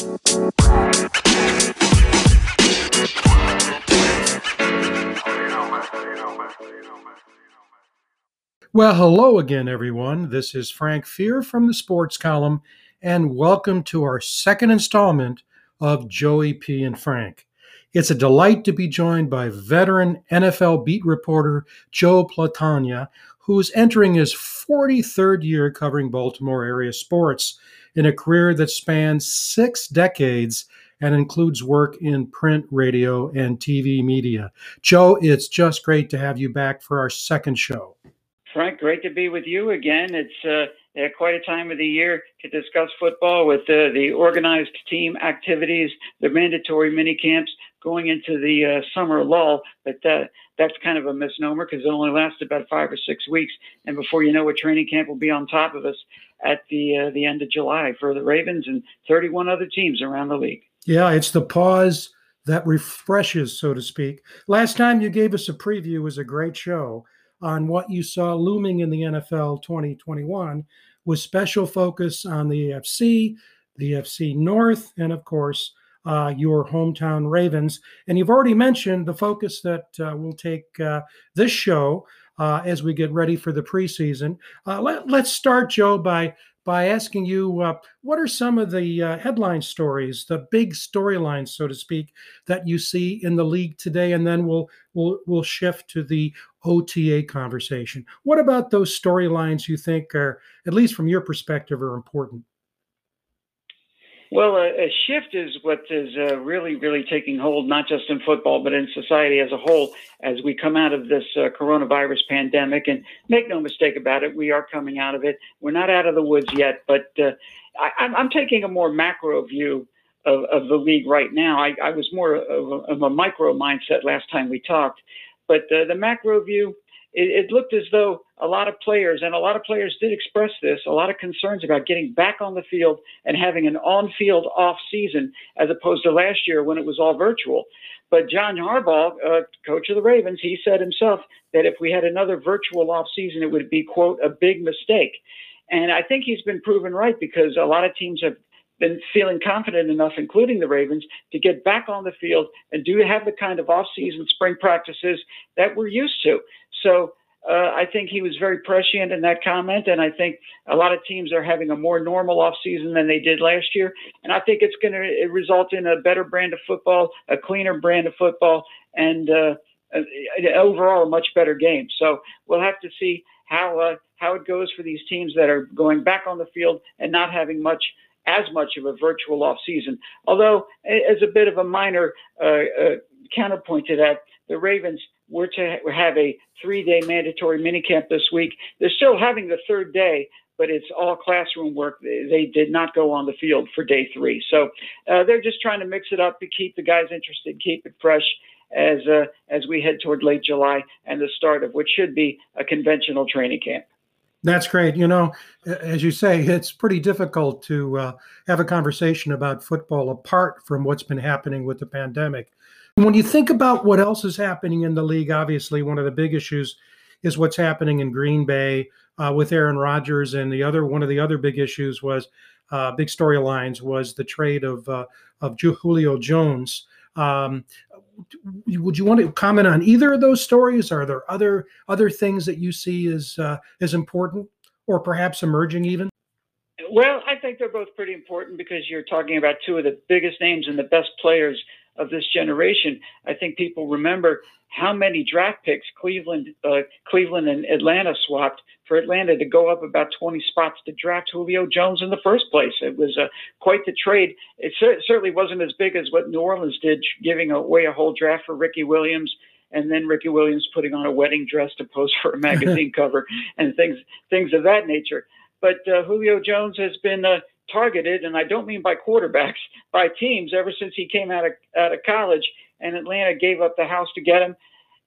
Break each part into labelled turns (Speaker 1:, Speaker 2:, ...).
Speaker 1: Well, hello again, everyone. This is Frank Fear from the Sports Column, and welcome to our second installment of Joey P. and Frank. It's a delight to be joined by veteran NFL beat reporter Joe Platania, who is entering his 43rd year covering Baltimore area sports in a career that spans six decades and includes work in print, radio, and TV media. Joe, it's just great to have you back for our second show.
Speaker 2: Frank, great to be with you again. It's uh, quite a time of the year to discuss football with uh, the organized team activities, the mandatory mini camps going into the uh, summer lull. But uh, that's kind of a misnomer because it only lasts about five or six weeks, and before you know it, training camp will be on top of us at the uh, the end of July for the Ravens and 31 other teams around the league.
Speaker 1: Yeah, it's the pause that refreshes, so to speak. Last time you gave us a preview was a great show on what you saw looming in the NFL 2021 with special focus on the AFC, the AFC North, and of course, uh, your hometown Ravens. And you've already mentioned the focus that uh, will take uh, this show uh, as we get ready for the preseason. Uh, let, us start, Joe, by by asking you uh, what are some of the uh, headline stories, the big storylines, so to speak, that you see in the league today, and then we'll we'll we'll shift to the OTA conversation. What about those storylines you think are, at least from your perspective, are important?
Speaker 2: Well, a, a, shift is what is uh, really, really taking hold, not just in football, but in society as a whole, as we come out of this uh, coronavirus pandemic. And make no mistake about it, we are coming out of it. We're not out of the woods yet, but uh, I, am taking a more macro view of, of the league right now. I, I was more of a, of a, micro mindset last time we talked, but uh, the macro view it, it, looked as though a lot of players, and a lot of players did express this, a lot of concerns about getting back on the field and having an on field off season as opposed to last year when it was all virtual. But John Harbaugh, uh, coach of the Ravens, he said himself that if we had another virtual off season, it would be, quote, a big mistake. And I think he's been proven right because a lot of teams have been feeling confident enough, including the Ravens, to get back on the field and do have the kind of off-season spring practices that we're used to. So uh, I think he was very prescient in that comment, and I think a lot of teams are having a more normal offseason than they did last year. And I think it's going to result in a better brand of football, a cleaner brand of football, and uh, overall a much better game. So we'll have to see how uh, how it goes for these teams that are going back on the field and not having much as much of a virtual off season. Although, as a bit of a minor uh, uh, counterpoint to that, the Ravens were to have a three-day mandatory minicamp this week. They're still having the third day, but it's all classroom work. They did not go on the field for day three, so uh, they're just trying to mix it up to keep the guys interested, keep it fresh as uh, as we head toward late July and the start of what should be a conventional training camp.
Speaker 1: That's great. You know, as you say, it's pretty difficult to uh, have a conversation about football apart from what's been happening with the pandemic. When you think about what else is happening in the league, obviously one of the big issues is what's happening in Green Bay uh, with Aaron Rodgers, and the other one of the other big issues was uh, big storylines was the trade of uh, of Julio Jones. Um, would you want to comment on either of those stories? Are there other other things that you see as uh, as important, or perhaps emerging even?
Speaker 2: Well, I think they're both pretty important because you're talking about two of the biggest names and the best players of this generation. I think people remember how many draft picks Cleveland, uh, Cleveland and Atlanta swapped for Atlanta to go up about 20 spots to draft Julio Jones in the first place. It was uh, quite the trade. It cer- certainly wasn't as big as what New Orleans did, giving away a whole draft for Ricky Williams and then Ricky Williams putting on a wedding dress to pose for a magazine cover and things things of that nature. But uh, Julio Jones has been uh, targeted, and I don't mean by quarterbacks, by teams ever since he came out of out of college. And Atlanta gave up the house to get him.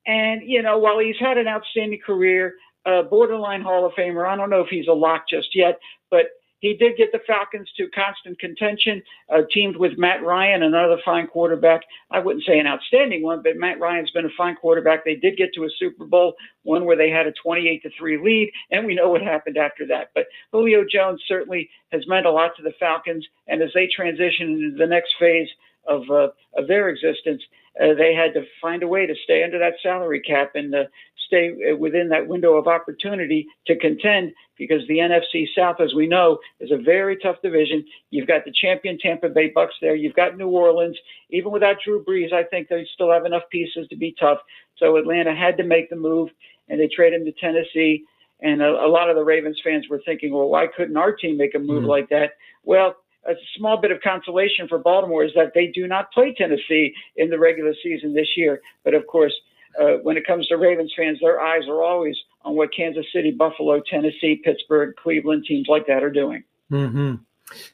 Speaker 2: And you know, while he's had an outstanding career, uh, borderline Hall of Famer, I don't know if he's a lock just yet, but he did get the Falcons to constant contention, uh, teamed with Matt Ryan, another fine quarterback. I wouldn't say an outstanding one, but Matt Ryan's been a fine quarterback. They did get to a Super Bowl, one where they had a 28 to 3 lead, and we know what happened after that. But Julio Jones certainly has meant a lot to the Falcons, and as they transition into the next phase of, uh, of their existence, uh, they had to find a way to stay under that salary cap and uh, stay uh, within that window of opportunity to contend because the NFC South, as we know, is a very tough division. You've got the champion Tampa Bay Bucks there. You've got New Orleans. Even without Drew Brees, I think they still have enough pieces to be tough. So Atlanta had to make the move, and they traded him to Tennessee. And a, a lot of the Ravens fans were thinking, well, why couldn't our team make a move mm-hmm. like that? Well, a small bit of consolation for Baltimore is that they do not play Tennessee in the regular season this year. But of course, uh, when it comes to Ravens fans, their eyes are always on what Kansas City, Buffalo, Tennessee, Pittsburgh, Cleveland teams like that are doing.
Speaker 1: Mm-hmm.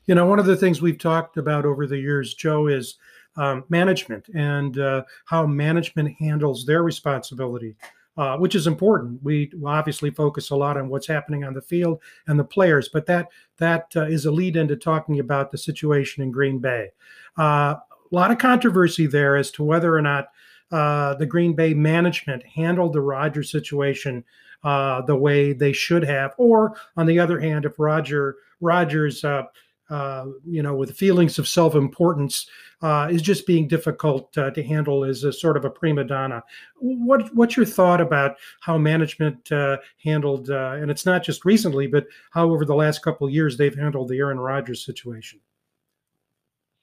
Speaker 1: You know, one of the things we've talked about over the years, Joe, is um, management and uh, how management handles their responsibility. Uh, which is important. We obviously focus a lot on what's happening on the field and the players, but that that uh, is a lead into talking about the situation in Green Bay. Uh, a lot of controversy there as to whether or not uh, the Green Bay management handled the Rodgers situation uh, the way they should have, or on the other hand, if Roger Rodgers, uh, uh you know, with feelings of self-importance, uh, is just being difficult uh, to handle as a sort of a prima donna. What what's your thought about how management handled, and it's not just recently, but how over the last couple years they've handled the Aaron Rodgers situation?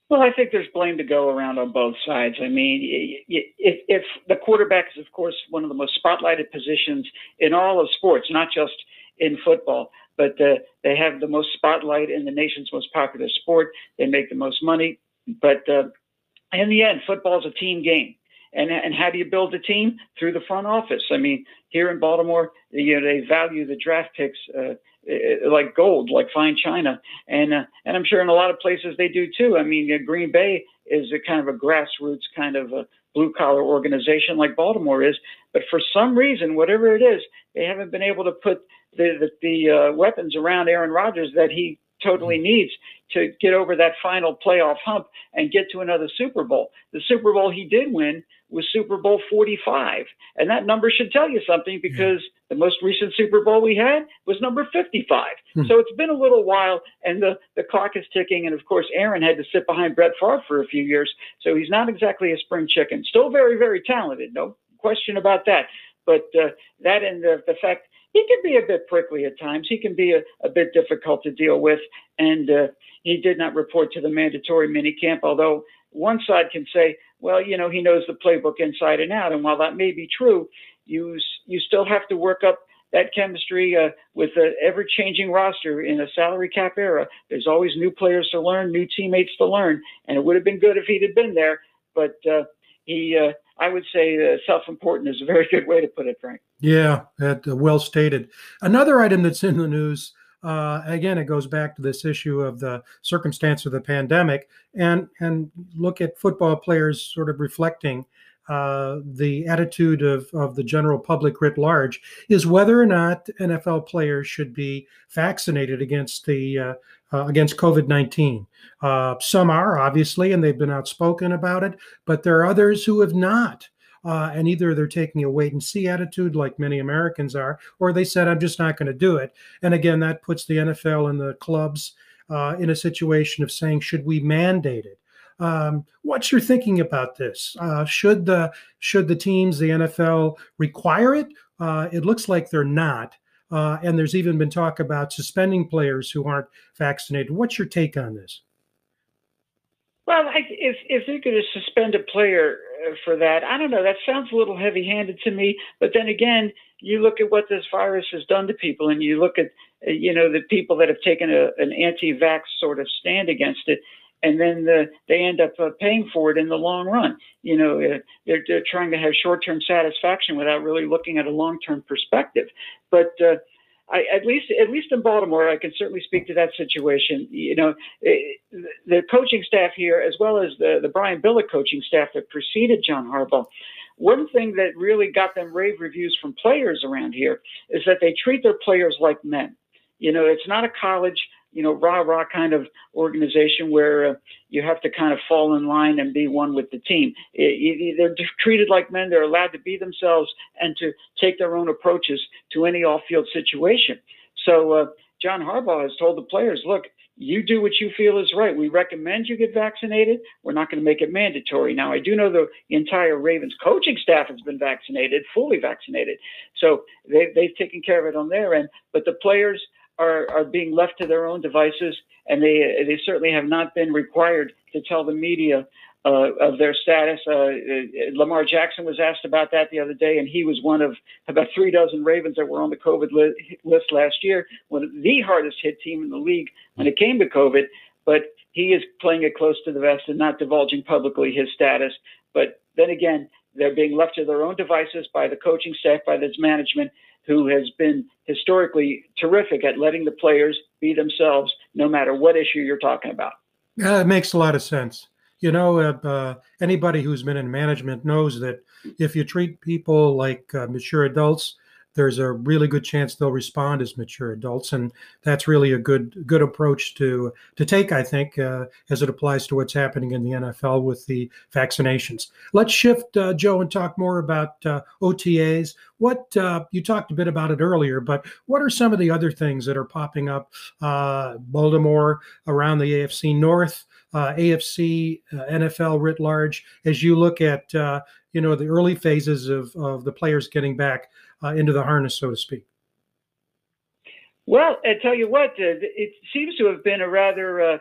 Speaker 2: Well, I think there's blame to go around on both sides. I mean, if, if the quarterback is, of course, one of the most spotlighted positions in all of sports, not just in football, but uh, they have the most spotlight in the nation's most popular sport. They make the most money. But uh, in the end, football is a team game. And, and how do you build a team? Through the front office. I mean, here in Baltimore, you know, they value the draft picks uh, uh, like gold, like fine china, and uh, and I'm sure in a lot of places they do too. I mean, uh, Green Bay is a kind of a grassroots kind of a blue collar organization like Baltimore is, but for some reason, whatever it is, they haven't been able to put the the, the uh, weapons around Aaron Rodgers that he totally needs to get over that final playoff hump and get to another Super Bowl. The Super Bowl he did win was Super Bowl 45. And that number should tell you something because the most recent Super Bowl we had was number 55. Hmm. So it's been a little while and the, the clock is ticking. And of course, Aaron had to sit behind Brett Favre for a few years. So he's not exactly a spring chicken. Still very, very talented. No question about that. But uh, that and the, the fact he can be a bit prickly at times. He can be a, a bit difficult to deal with. And uh, he did not report to the mandatory minicamp, although one side can say, well, you know, he knows the playbook inside and out. And while that may be true, you you still have to work up that chemistry uh, with an ever-changing roster in a salary cap era. There's always new players to learn, new teammates to learn, and it would have been good if he'd have been there. But uh, he, uh, I would say, uh, self-important is a very good way to put it, Frank.
Speaker 1: Yeah, that, uh, well stated. Another item that's in the news uh, again, it goes back to this issue of the circumstance of the pandemic, and and look at football players sort of reflecting uh, the attitude of, of the general public writ large is whether or not NFL players should be vaccinated against the uh, uh, against COVID nineteen. Uh, some are obviously, and they've been outspoken about it, but there are others who have not. Uh, and either they're taking a wait and see attitude, like many Americans are, or they said, I'm just not going to do it. And again, that puts the NFL and the clubs uh, in a situation of saying, should we mandate it? Um, what's your thinking about this? Uh, should the should the teams, the NFL, require it? Uh, it looks like they're not. Uh, and there's even been talk about suspending players who aren't vaccinated. What's your take on this?
Speaker 2: Well, if if they're going to suspend a player uh, for that, I don't know. That sounds a little heavy-handed to me. But then again, you look at what this virus has done to people, and you look at uh, you know the people that have taken a, an anti-vax sort of stand against it, and then the, they end up uh, paying for it in the long run. You know, uh, they're, they're trying to have short-term satisfaction without really looking at a long-term perspective. But uh, I, at least at least in Baltimore, I can certainly speak to that situation. You know, it, eh, the coaching staff here, as well as the the Brian Billick coaching staff that preceded John Harbaugh, one thing that really got them rave reviews from players around here is that they treat their players like men. You know, it's not a college you know, rah rah kind of organization where uh, you have to kind of fall in line and be one with the team. It, it, they're treated like men. They're allowed to be themselves and to take their own approaches to any off field situation. So, uh, John Harbaugh has told the players, look, you do what you feel is right. We recommend you get vaccinated. We're not going to make it mandatory. Now, I do know the entire Ravens coaching staff has been vaccinated, fully vaccinated. So they, they've taken care of it on their end. But the players are, are being left to their own devices, and they, they certainly have not been required to tell the media uh, of their status. Uh, uh, Lamar Jackson was asked about that the other day, and he was one of about three dozen Ravens that were on the COVID li- list last year, one of the hardest hit team in the league when it came to COVID. But he is playing it close to the vest and not divulging publicly his status. But then again, they're being left to their own devices by the coaching staff, by this management, who has been historically terrific at letting the players be themselves, no matter what issue you're talking about.
Speaker 1: Yeah, it makes a lot of sense. You know, uh, uh, anybody who's been in management knows that if you treat people like uh, mature adults, there's a really good chance they'll respond as mature adults, and that's really a good good approach to to take, I think, uh, as it applies to what's happening in the NFL with the vaccinations. Let's shift, uh, Joe, and talk more about uh, OTAs. What you talked a bit about it earlier, but what are some of the other things that are popping up? Baltimore around the AFC North uh, AFC, uh, NFL writ large, as you look at uh, you know the early phases of, of the players getting back uh, into the harness, so to speak?
Speaker 2: Well, I tell you what, uh, it seems to have been a rather uh,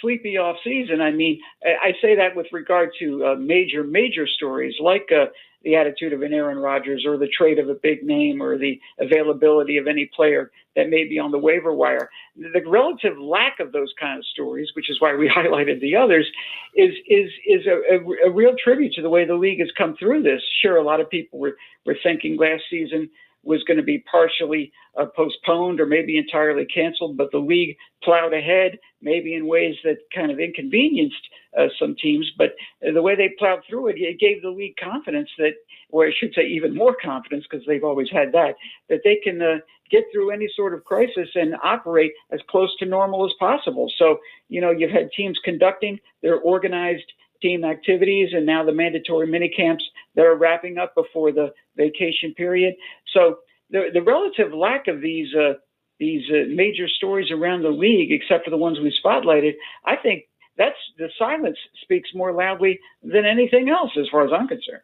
Speaker 2: sleepy off season. I mean, I say that with regard to uh, major, major stories like uh, the attitude of an Aaron Rodgers or the trade of a big name or the availability of any player that may be on the waiver wire. The relative lack of those kind of stories, which is why we highlighted the others, is is is a, a, a real tribute to the way the league has come through this. Sure, a lot of people were were thinking last season was going to be partially uh, postponed or maybe entirely canceled, but the league plowed ahead, maybe in ways that kind of inconvenienced uh, some teams. But the way they plowed through it, it gave the league confidence that, or I should say, even more confidence because they've always had that, that they can uh, get through any sort of crisis and operate as close to normal as possible. So, you know, you've had teams conducting their organized team activities and now the mandatory mini camps that are wrapping up before the vacation period. So the, the relative lack of these uh, these uh, major stories around the league, except for the ones we spotlighted, I think that's the silence speaks more loudly than anything else, as far as I'm concerned.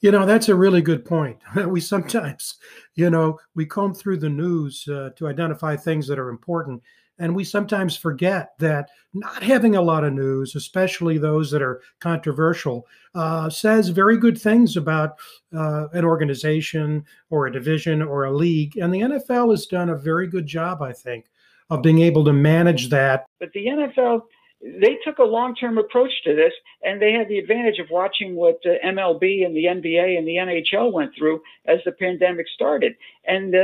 Speaker 1: You know, that's a really good point. we sometimes, you know, we comb through the news uh, to identify things that are important, and we sometimes forget that not having a lot of news, especially those that are controversial, uh, says very good things about uh, an organization or a division or a league. And the NFL has done a very good job, I think, of being able to manage that.
Speaker 2: But the NFL, they took a long term approach to this, and they had the advantage of watching what uh, MLB and the NBA and the NHL went through as the pandemic started. And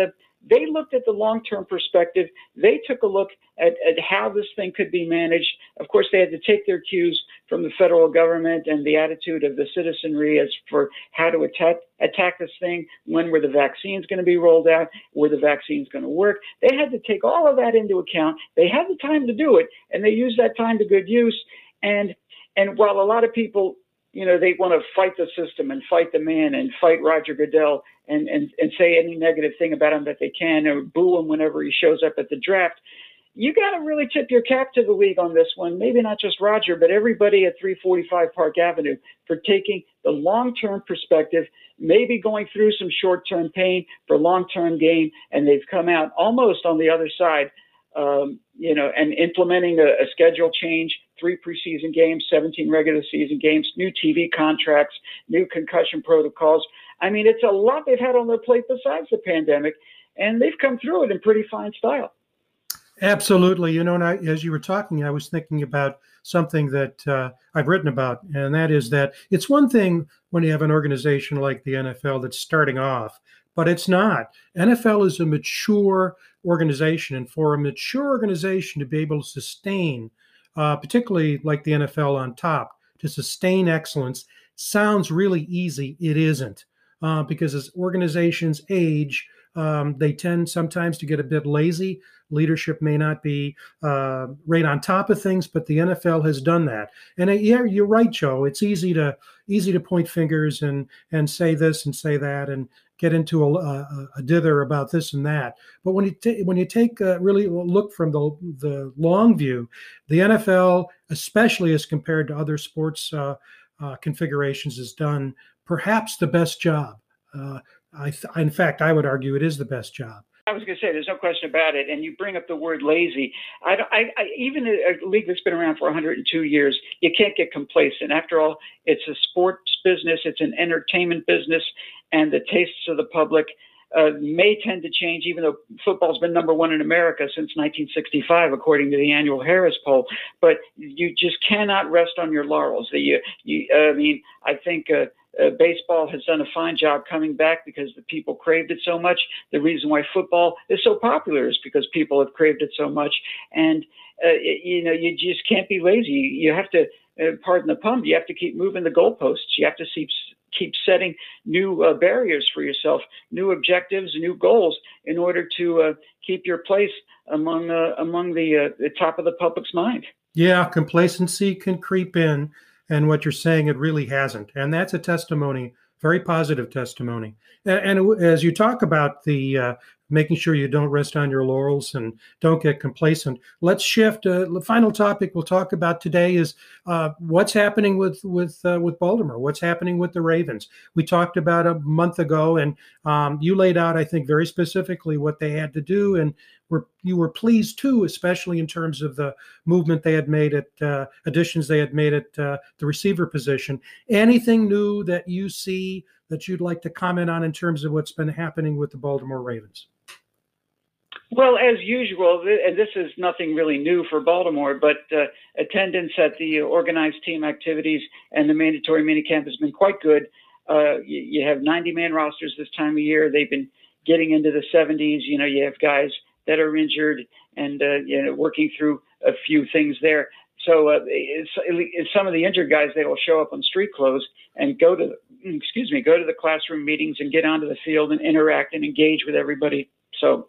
Speaker 2: they looked at the long term perspective. They took a look at, at how this thing could be managed. Of course, they had to take their cues from the federal government and the attitude of the citizenry as for how to attack attack this thing. When were the vaccines going to be rolled out? Were the vaccines going to work? They had to take all of that into account. They had the time to do it, and they used that time to good use. And and while a lot of people you know, they want to fight the system and fight the man and fight Roger Goodell and, and, and say any negative thing about him that they can or boo him whenever he shows up at the draft. You got to really tip your cap to the league on this one. Maybe not just Roger, but everybody at 345 Park Avenue for taking the long term perspective, maybe going through some short term pain for long term gain, and they've come out almost on the other side um, you know, and implementing a, a, schedule change, three preseason games, 17 regular season games, new TV contracts, new concussion protocols. I mean, it's a lot they've had on their plate besides the pandemic, and they've come through it in pretty fine style.
Speaker 1: Absolutely. You know, and I, as you were talking, I was thinking about something that uh, I've written about, and that is that it's one thing when you have an organization like the NFL that's starting off but it's not. NFL is a mature organization, and for a mature organization to be able to sustain, uh, particularly like the NFL on top, to sustain excellence sounds really easy. It isn't, uh, because as organizations age, um, they tend sometimes to get a bit lazy. Leadership may not be uh, right on top of things, but the NFL has done that. And uh, yeah, you're right, Joe. It's easy to easy to point fingers and and say this and say that and get into a, a, a dither about this and that. But when you t- when you take a really look from the the long view, the NFL, especially as compared to other sports uh, uh, configurations, has done perhaps the best job. Uh, I th- in fact, I would argue it is the best job.
Speaker 2: I was going to say, there's no question about it. And you bring up the word lazy. I, I, I, even a league that's been around for 102 years, you can't get complacent. After all, it's a sports business, it's an entertainment business, and the tastes of the public uh, may tend to change, even though football's been number one in America since 1965, according to the annual Harris poll. But you just cannot rest on your laurels. You, you, I mean, I think. Uh, uh, baseball has done a fine job coming back because the people craved it so much. The reason why football is so popular is because people have craved it so much. And, uh, you know, you just can't be lazy. You have to, uh, pardon the pun, you have to keep moving the goalposts. You have to keep, keep setting new uh, barriers for yourself, new objectives, new goals in order to uh, keep your place among, uh, among the, the top of the public's mind.
Speaker 1: Yeah, complacency can creep in and what you're saying it really hasn't. And that's a testimony very positive testimony. And, and as you talk about the uh, making sure you don't rest on your laurels and don't get complacent let's shift uh, the final topic we'll talk about today is uh, what's happening with with uh, with baltimore? What's happening with the ravens? We talked about a month ago and um, you laid out i think very specifically what they had to do and were you were pleased too, especially in terms of the movement they had made at uh, additions they had made at uh, the receiver position. Anything new that you see that you'd like to comment on in terms of what's been happening with the Baltimore Ravens?
Speaker 2: Well, as usual, and this is nothing really new for Baltimore, but uh, attendance at the organized team activities and the mandatory minicamp has been quite good. Uh, you, you, have 90 man rosters this time of year. They've been getting into the 70s. You know, you have guys that are injured and uh, you know working through a few things there. So uh, it's, it's some of the injured guys they will show up on street clothes and go to excuse me go to the classroom meetings and get onto the field and interact and engage with everybody. So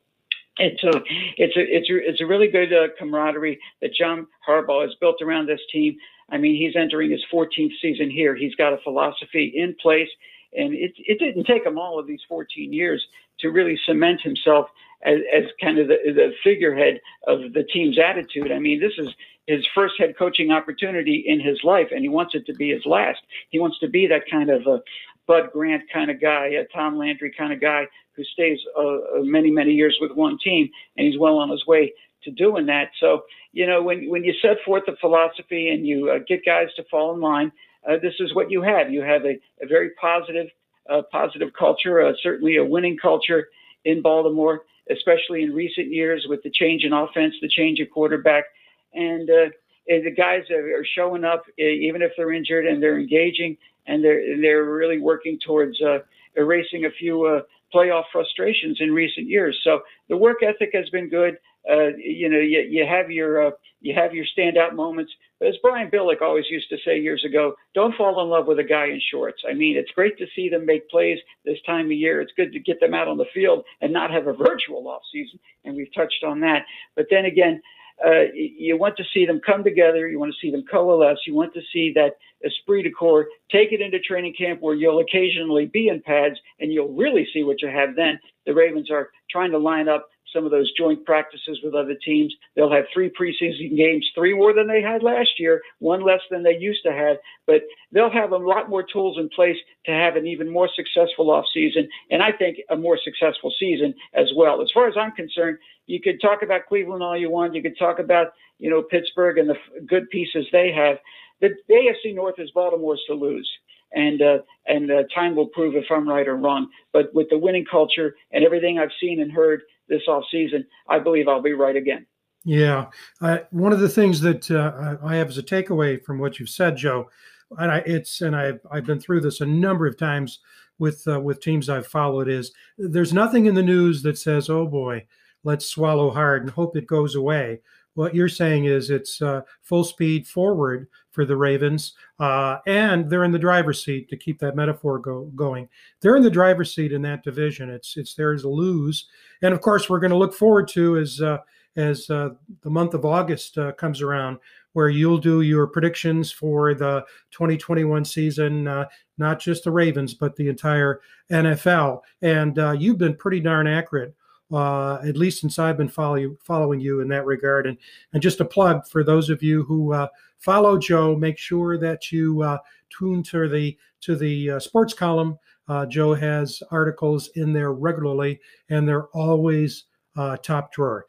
Speaker 2: it's a it's a it's a it's a really good uh, camaraderie that John Harbaugh has built around this team. I mean, he's entering his 14th season here. He's got a philosophy in place, and it it didn't take him all of these 14 years to really cement himself as, as kind of the, the figurehead of the team's attitude. I mean, this is his first head coaching opportunity in his life, and he wants it to be his last. He wants to be that kind of a Bud Grant kind of guy, a Tom Landry kind of guy who stays uh, uh, many, many years with one team, and he's well on his way to doing that. So, you know, when when you set forth the philosophy and you uh, get guys to fall in line, uh, this is what you have. You have a, a very positive, uh, positive culture, uh, certainly a winning culture in Baltimore especially in recent years with the change in offense, the change of quarterback, and uh, the guys are showing up even if they're injured and they're engaging and they're they're really working towards uh, erasing a few uh, playoff frustrations in recent years. So the work ethic has been good. Uh, you know, you, you have your uh, you have your standout moments. But as Brian Billick always used to say years ago, don't fall in love with a guy in shorts. I mean, it's great to see them make plays this time of year. It's good to get them out on the field and not have a virtual off season. And we've touched on that. But then again, uh, you want to see them come together. You want to see them coalesce. You want to see that esprit de corps. Take it into training camp where you'll occasionally be in pads and you'll really see what you have then. The Ravens are trying to line up some of those joint practices with other teams. They'll have three preseason games, three more than they had last year, one less than they used to have, but they'll have a lot more tools in place to have an even more successful offseason, and I think a more successful season as well. As far as I'm concerned, you could talk about Cleveland all you want. You could talk about, you know, Pittsburgh and the good pieces they have. The AFC North is Baltimore's to lose and uh, and uh, time will prove if I'm right or wrong. But with the winning culture and everything I've seen and heard, this off season, I believe I'll be right again.
Speaker 1: Yeah, uh, one of the things that uh, I have as a takeaway from what you've said, Joe, and I, it's and I've I've been through this a number of times with uh, with teams I've followed is there's nothing in the news that says, oh boy, let's swallow hard and hope it goes away. What you're saying is it's uh, full speed forward for the Ravens, uh, and they're in the driver's seat to keep that metaphor go, going. They're in the driver's seat in that division. It's it's theirs to lose, and of course we're going to look forward to as uh, as uh, the month of August uh, comes around, where you'll do your predictions for the 2021 season, uh, not just the Ravens but the entire NFL. And you've been pretty darn accurate uh, at least since I've been follow, following you in that regard. And, and just a plug for those of you who uh, follow Joe, make sure that you uh, tune to the to the uh, sports column. Uh, Joe has articles in there regularly, and they're always uh, top drawer.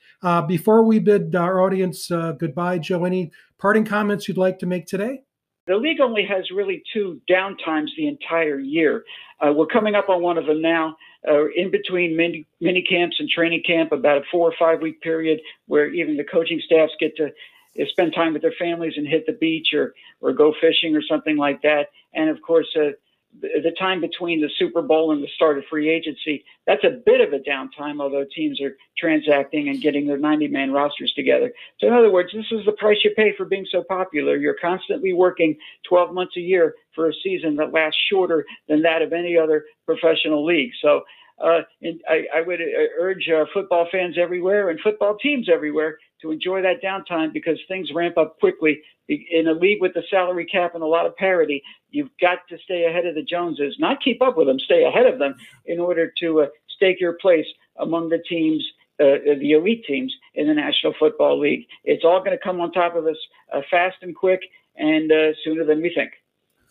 Speaker 1: before we bid our audience goodbye, Joe, any parting comments you'd like to make today?
Speaker 2: The league only has really two downtimes the entire year. we're coming up on one of them now in between mini, mini camps and training camp, about a four or five week period where even the coaching staffs get to uh, spend time with their families and hit the beach or, or go fishing or something like that. And of course, uh, the time between the Super Bowl and the start of free agency, that's a bit of a downtime, although teams are transacting and getting their 90 man rosters together. So, in other words, this is the price you pay for being so popular. You're constantly working 12 months a year for a season that lasts shorter than that of any other professional league. So, uh, and I, I would uh, urge uh, football fans everywhere and football teams everywhere to enjoy that downtime because things ramp up quickly. In a league with the salary cap and a lot of parity, you've got to stay ahead of the Joneses, not keep up with them, stay ahead of them in order to uh, stake your place among the teams, uh, the elite teams in the National Football League. It's all going to come on top of us uh, fast and quick and uh, sooner than we think.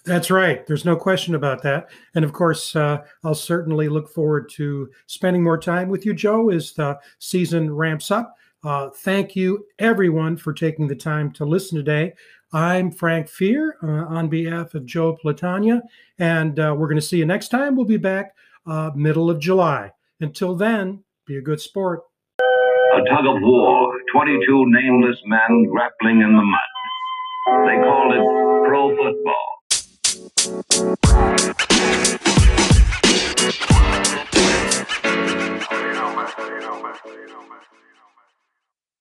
Speaker 1: That's right. There's no question about that. And of course, uh, I'll certainly look forward to spending more time with you, Joe, as the season ramps up. Uh, thank you, everyone, for taking the time to listen today. I'm Frank Fear uh, on behalf of Joe Platania, and uh, we're going to see you next time. We'll be back uh, middle of July. Until then, be a good sport.
Speaker 3: A tug of war, 22 nameless men grappling in the mud. They called it pro football. You know, man. You